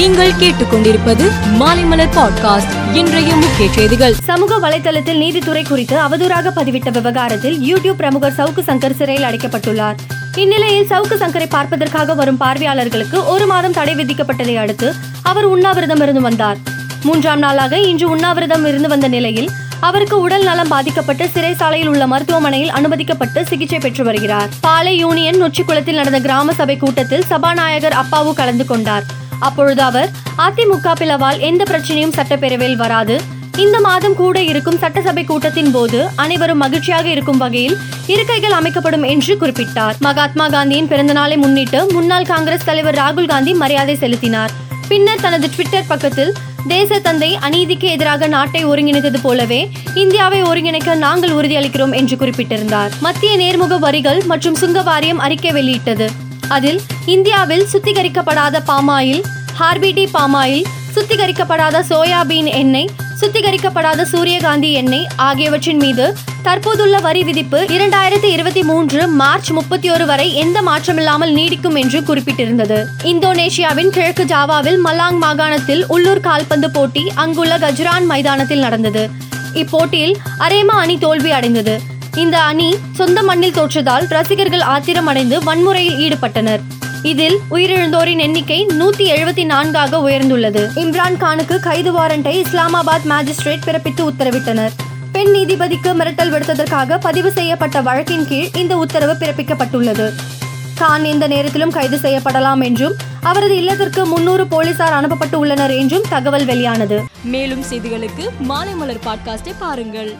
நீங்கள் கேட்டுக்கொண்டிருப்பது மாலைமலர் பாட்காஸ்ட். இன்றைய முக்கிய செய்திகள். சமூக வலைதளத்தில் நீதித்துறை குறித்து அவதூறாக பதிவிட்ட விவகாரத்தில் யூடியூப் பிரமுகர் சவுக்கு சங்கர் சிறையில் அடைக்கப்பட்டுள்ளார். இந்நிலையில் சவுக்கு சங்கரை பார்ப்பதற்காக வரும் பார்வையாளர்களுக்கு ஒரு மாதம் தடை விதிக்கப்பட்டதை அடுத்து அவர் உண்ணாவிரதம் இருந்து வந்தார். மூன்றாம் நாளாக இன்று உண்ணாவிரதம் இருந்து வந்த நிலையில் அவருக்கு உடல் நலம் பாதிக்கப்பட்டு சிறைசாலையில் உள்ள மருத்துவமனையில் அனுமதிக்கப்பட்டு சிகிச்சை பெற்று வருகிறார். பாலை யூனியன் நொச்சிக்குளத்தில் நடந்த கிராம சபை கூட்டத்தில் சபாநாயகர் அப்பாவு கலந்து கொண்டார். அப்பொழுது அவர் அதிமுக பிளவால் எந்த பிரச்சனையும் சட்டப்பேரவையில் வராது. இந்த மாதம் கூட இருக்கும் சட்டசபை கூட்டத்தின் போது அனைவரும் மகிழ்ச்சியாக இருக்கும் வகையில் இருக்கைகள் அமைக்கப்படும் என்று குறிப்பிட்டார். மகாத்மா காந்தியின் பிறந்தநாளை முன்னிட்டு முன்னாள் காங்கிரஸ் தலைவர் ராகுல் காந்தி மரியாதை செலுத்தினார். பின்னர் தனது ட்விட்டர் பக்கத்தில் தேச தந்தை அநீதிக்கு எதிராக நாட்டை ஒருங்கிணைத்தது போலவே இந்தியாவை ஒருங்கிணைக்க நாங்கள் உறுதியளிக்கிறோம் என்று குறிப்பிட்டிருந்தார். மத்திய நேர்முக வரிகள் மற்றும் சுங்க வாரியம் அறிக்கை வெளியிட்டது. அதில் இந்தியாவில் சுத்திகரிக்கப்படாத பாமாயில் ஹார்பிடி பாமாயில் சுத்திகரிக்கப்படாத சோயாபீன் எண்ணெய் சுத்திகரிக்கப்படாத சூரியகாந்தி எண்ணெய் ஆகியவற்றின் மீது தற்போதுள்ள வரி விதிப்பு இரண்டாயிரத்தி இருபத்தி மூன்று மார்ச் முப்பத்தி ஒரு வரை எந்த மாற்றமில்லாமல் நீடிக்கும் என்று குறிப்பிட்டிருந்தது. இந்தோனேஷியாவின் கிழக்கு ஜாவாவில் மலாங் மாகாணத்தில் உள்ளூர் கால்பந்து போட்டி அங்குள்ள கஜ்ரான் மைதானத்தில் நடந்தது. இப்போட்டியில் அரேமா அணி தோல்வி அடைந்தது. இந்த அணி சொந்த மண்ணில் தோற்றதால் ரசிகர்கள் ஆத்திரமடைந்து வன்முறையில் ஈடுபட்டனர். இதில் உயிரிழந்தோரின் எண்ணிக்கை நூத்தி எழுபத்தி நான்காக உயர்ந்துள்ளது. இம்ரான் கானுக்கு கைது வாரண்டை இஸ்லாமாபாத் மேஜிஸ்ட்ரேட் பிறப்பித்து உத்தரவிட்டனர். பெண் நீதிபதிக்கு மிரட்டல் விடுத்ததற்காக பதிவு செய்யப்பட்ட வழக்கின் கீழ் இந்த உத்தரவு பிறப்பிக்கப்பட்டுள்ளது. கான் எந்த நேரத்திலும் கைது செய்யப்படலாம் என்றும் அவரது இல்லத்திற்கு முன்னூறு போலீசார் அனுப்பப்பட்டு உள்ளனர் என்றும் தகவல் வெளியானது. மேலும் செய்திகளுக்கு மாலைமலர் பாட்காஸ்டை பாருங்கள்.